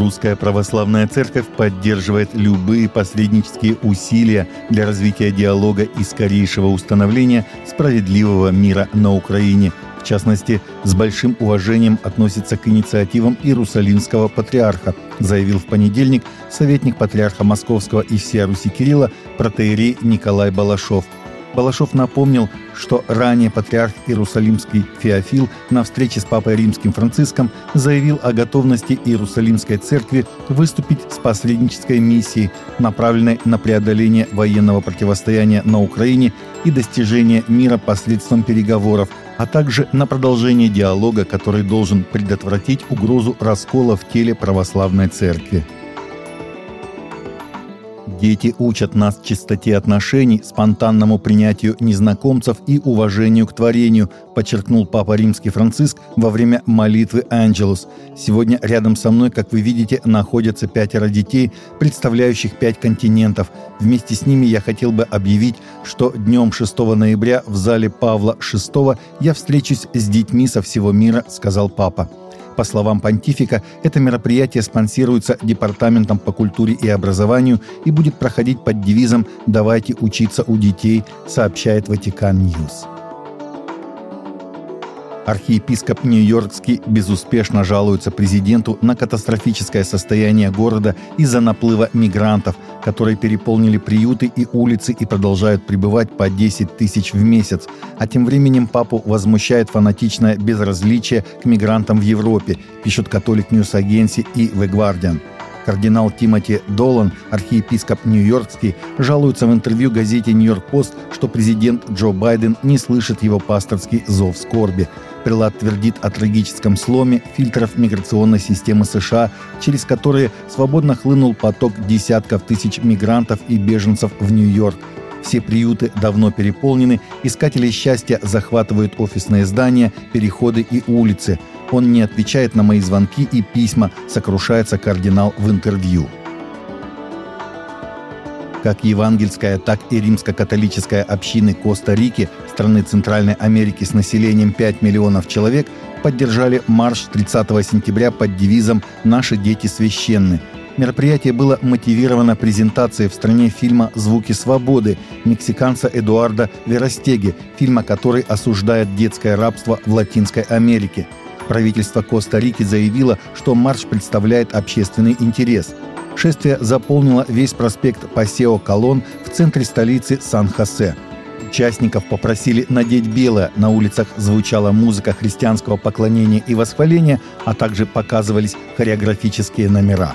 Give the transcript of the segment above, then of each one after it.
Русская Православная Церковь поддерживает любые посреднические усилия для развития диалога и скорейшего установления справедливого мира на Украине. В частности, с большим уважением относится к инициативам Иерусалимского патриарха, заявил в понедельник советник патриарха Московского и всея Руси Кирилла протеерей Николай Балашов – Балашов напомнил, что ранее патриарх Иерусалимский Феофил на встрече с папой римским Франциском заявил о готовности Иерусалимской церкви выступить с посреднической миссией, направленной на преодоление военного противостояния на Украине и достижение мира посредством переговоров, а также на продолжение диалога, который должен предотвратить угрозу раскола в теле православной церкви. Дети учат нас чистоте отношений, спонтанному принятию незнакомцев и уважению к творению, подчеркнул Папа Римский Франциск во время молитвы «Анджелус». Сегодня рядом со мной, как вы видите, находятся пятеро детей, представляющих пять континентов. Вместе с ними я хотел бы объявить, что днем 6 ноября в зале Павла VI я встречусь с детьми со всего мира, сказал Папа. По словам понтифика, это мероприятие спонсируется Департаментом по культуре и образованию и будет проходить под девизом «Давайте учиться у детей», сообщает Vatican News. Архиепископ Нью-Йоркский безуспешно жалуется президенту на катастрофическое состояние города из-за наплыва мигрантов, которые переполнили приюты и улицы и продолжают прибывать по 10 тысяч в месяц. А тем временем папу возмущает фанатичное безразличие к мигрантам в Европе, пишут Catholic News Agency и The Guardian. Кардинал Тимоти Долан, архиепископ Нью-Йоркский, жалуется в интервью газете «Нью-Йорк-Пост», что президент Джо Байден не слышит его пасторский зов скорби. Прилад твердит о трагическом сломе фильтров миграционной системы США, через которые свободно хлынул поток десятков тысяч мигрантов и беженцев в Нью-Йорк. Все приюты давно переполнены, искатели счастья захватывают офисные здания, переходы и улицы. Он не отвечает на мои звонки и письма, сокрушается кардинал в интервью. Как евангельская, так и римско-католическая общины Коста-Рики, страны Центральной Америки с населением 5 миллионов человек, поддержали марш 30 сентября под девизом «Наши дети священны». Мероприятие было мотивировано презентацией в стране фильма «Звуки свободы» мексиканца Эдуарда Веростеги, фильма, который осуждает детское рабство в Латинской Америке. Правительство Коста-Рики заявило, что марш представляет общественный интерес – Шествие заполнило весь проспект Пасео Колон в центре столицы Сан-Хосе. Участников попросили надеть белое, на улицах звучала музыка христианского поклонения и восхваления, а также показывались хореографические номера.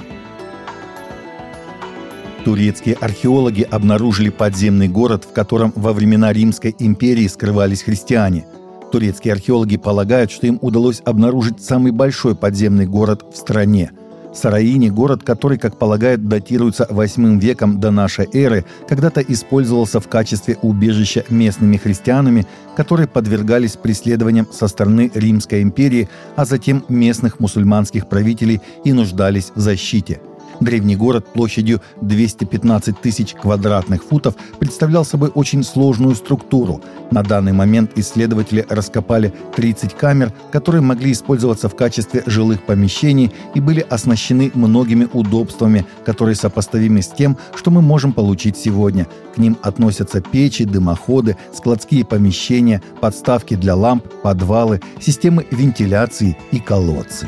Турецкие археологи обнаружили подземный город, в котором во времена Римской империи скрывались христиане. Турецкие археологи полагают, что им удалось обнаружить самый большой подземный город в стране – Сараини, город, который, как полагают, датируется 8 веком до нашей эры, когда-то использовался в качестве убежища местными христианами, которые подвергались преследованиям со стороны Римской империи, а затем местных мусульманских правителей и нуждались в защите – Древний город площадью 215 тысяч квадратных футов представлял собой очень сложную структуру. На данный момент исследователи раскопали 30 камер, которые могли использоваться в качестве жилых помещений и были оснащены многими удобствами, которые сопоставимы с тем, что мы можем получить сегодня. К ним относятся печи, дымоходы, складские помещения, подставки для ламп, подвалы, системы вентиляции и колодцы.